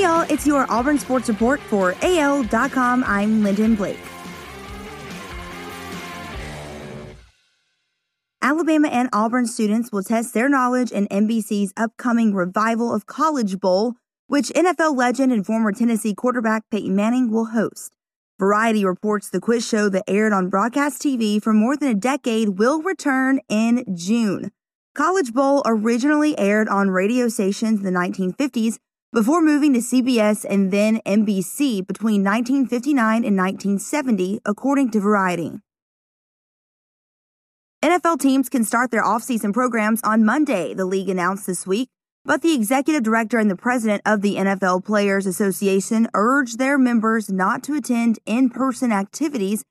Hey y'all, it's your Auburn Sports Report for AL.com. I'm Lyndon Blake. Alabama and Auburn students will test their knowledge in NBC's upcoming revival of College Bowl, which NFL legend and former Tennessee quarterback Peyton Manning will host. Variety reports the quiz show that aired on broadcast TV for more than a decade will return in June. College Bowl originally aired on radio stations in the 1950s before moving to CBS and then NBC between 1959 and 1970, according to Variety. NFL teams can start their offseason programs on Monday, the league announced this week, but the executive director and the president of the NFL Players Association urged their members not to attend in person activities,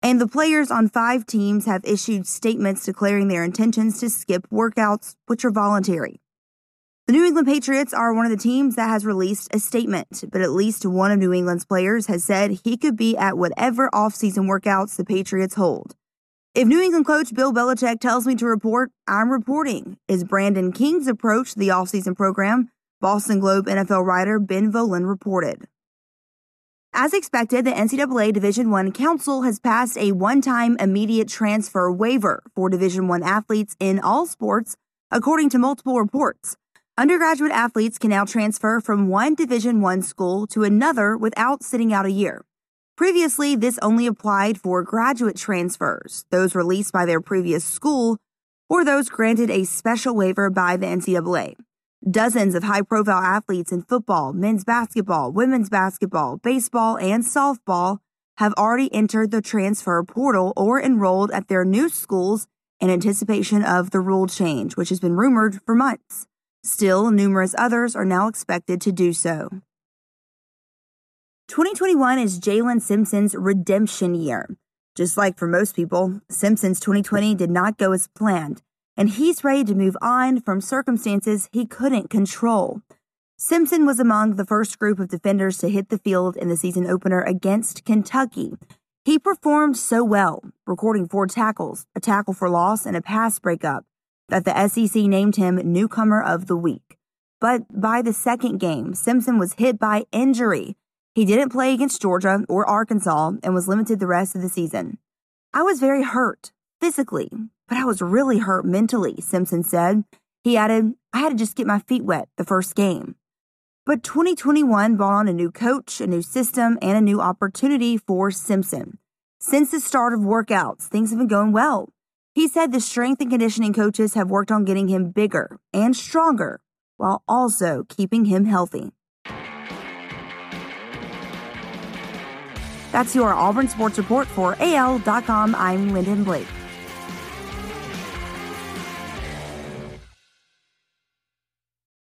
and the players on five teams have issued statements declaring their intentions to skip workouts, which are voluntary. The New England Patriots are one of the teams that has released a statement, but at least one of New England's players has said he could be at whatever offseason workouts the Patriots hold. If New England coach Bill Belichick tells me to report, I'm reporting, is Brandon King's approach to the offseason program, Boston Globe NFL writer Ben Volin reported. As expected, the NCAA Division I Council has passed a one-time immediate transfer waiver for Division I athletes in all sports, according to multiple reports. Undergraduate athletes can now transfer from one Division 1 school to another without sitting out a year. Previously, this only applied for graduate transfers, those released by their previous school, or those granted a special waiver by the NCAA. Dozens of high profile athletes in football, men's basketball, women's basketball, baseball, and softball have already entered the transfer portal or enrolled at their new schools in anticipation of the rule change, which has been rumored for months. Still, numerous others are now expected to do so. 2021 is Jaylin Simpson's redemption year. Just like for most people, Simpson's 2020 did not go as planned, and he's ready to move on from circumstances he couldn't control. Simpson was among the first group of defenders to hit the field in the season opener against Kentucky. He performed so well, recording four tackles, a tackle for loss, and a pass breakup, that the SEC named him Newcomer of the Week. But by the second game, Simpson was hit by injury. He didn't play against Georgia or Arkansas and was limited the rest of the season. I was very hurt physically, but I was really hurt mentally, Simpson said. He added, I had to just get my feet wet the first game. But 2021 brought on a new coach, a new system, and a new opportunity for Simpson. Since the start of workouts, things have been going well. He said the strength and conditioning coaches have worked on getting him bigger and stronger while also keeping him healthy. That's your Auburn Sports Report for AL.com. I'm Lyndon Blake.